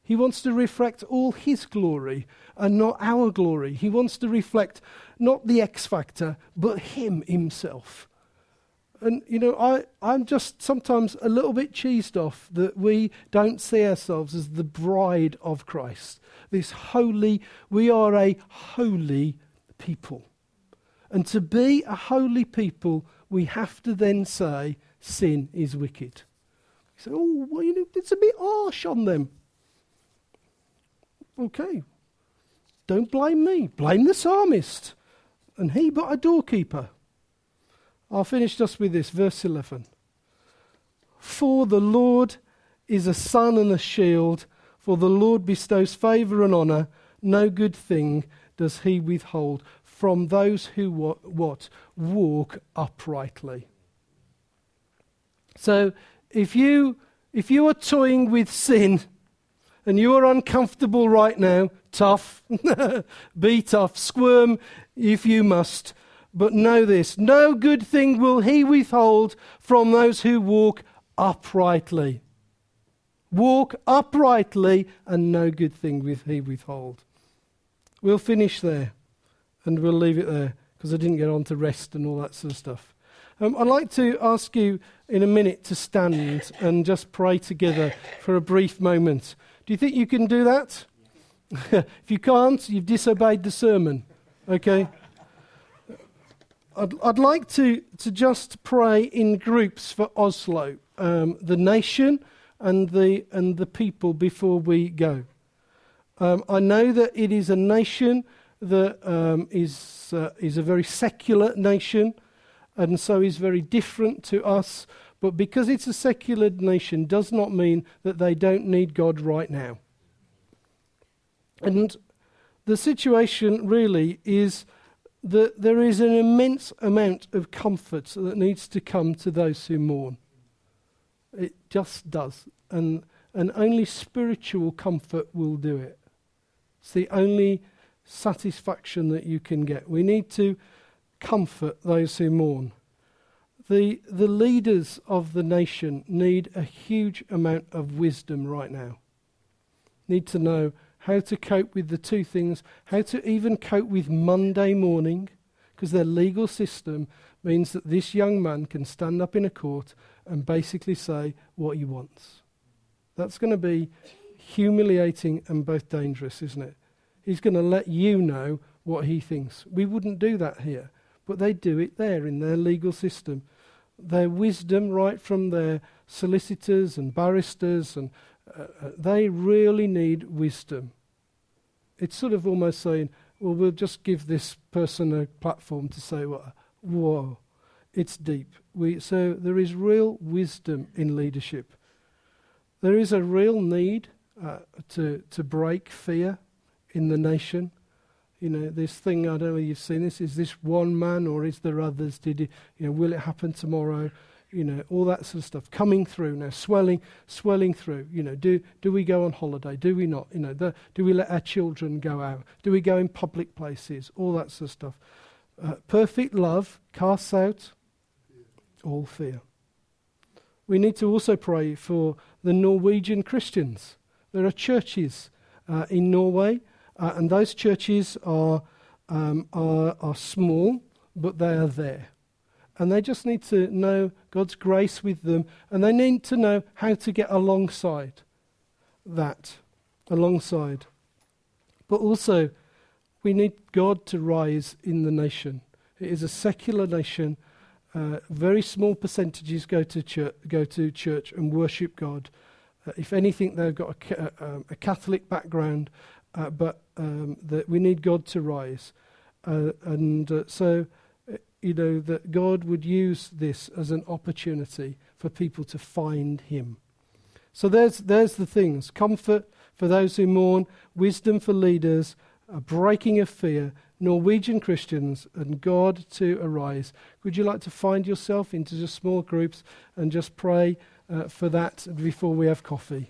A: He wants to reflect all His glory and not our glory. He wants to reflect not the X factor, but Him Himself. And, you know, I, I'm just sometimes a little bit cheesed off that we don't see ourselves as the bride of Christ. This holy, we are a holy people. And to be a holy people, we have to then say sin is wicked. You say, oh, well, you know, it's a bit harsh on them. Okay. Don't blame me. Blame the psalmist. And he but a doorkeeper. I'll finish just with this, verse 11. For the Lord is a sun and a shield, for the Lord bestows favour and honour. No good thing does he withhold from those who what, what walk uprightly. So if you if you are toying with sin and you are uncomfortable right now, tough, *laughs* be tough, squirm if you must, but know this no good thing will he withhold from those who walk uprightly. Walk uprightly, and no good thing will he withhold. We'll finish there and we'll leave it there because I didn't get on to rest and all that sort of stuff. Um, I'd like to ask you in a minute to stand and just pray together for a brief moment. Do you think you can do that? *laughs* if you can't, you've disobeyed the sermon. Okay? I'd, I'd like to, to just pray in groups for Oslo, um, the nation and the, and the people before we go. Um, I know that it is a nation that um, is, uh, is a very secular nation and so is very different to us. But because it's a secular nation does not mean that they don't need God right now. And the situation really is that there is an immense amount of comfort that needs to come to those who mourn. It just does. And, and only spiritual comfort will do it. It's the only satisfaction that you can get. We need to comfort those who mourn. The, the leaders of the nation need a huge amount of wisdom right now. Need to know how to cope with the two things, how to even cope with Monday morning, because their legal system means that this young man can stand up in a court and basically say what he wants. That's going to be humiliating and both dangerous, isn't it? He's going to let you know what he thinks. We wouldn't do that here, but they do it there in their legal system. Their wisdom, right from their solicitors and barristers, and uh, uh they really need wisdom. It's sort of almost saying, well, we'll just give this person a platform to say, whoa, it's deep. We, so there is real wisdom in leadership. There is a real need uh, to, to break fear in the nation. You know, this thing, I don't know whether you've seen this, is this one man or is there others? Did you know, will it happen tomorrow? You know, all that sort of stuff coming through now, swelling, swelling through. You know, do, do we go on holiday? Do we not? You know, the, do we let our children go out? Do we go in public places? All that sort of stuff. Uh, perfect love casts out all fear. We need to also pray for the Norwegian Christians. There are churches uh, in Norway uh, and those churches are, um, are, are small, but they are there. And they just need to know God's grace with them, and they need to know how to get alongside that, alongside. But also, we need God to rise in the nation. It is a secular nation. Uh, very small percentages go to go to church and worship God. Uh, if anything, they've got a, a, um, a Catholic background, uh, but um, that we need God to rise. Uh, and uh, so, uh, you know, that God would use this as an opportunity for people to find Him. So there's, there's the things comfort for those who mourn, wisdom for leaders, a breaking of fear, Norwegian Christians, and God to arise. Would you like to find yourself into just small groups and just pray uh, for that before we have coffee?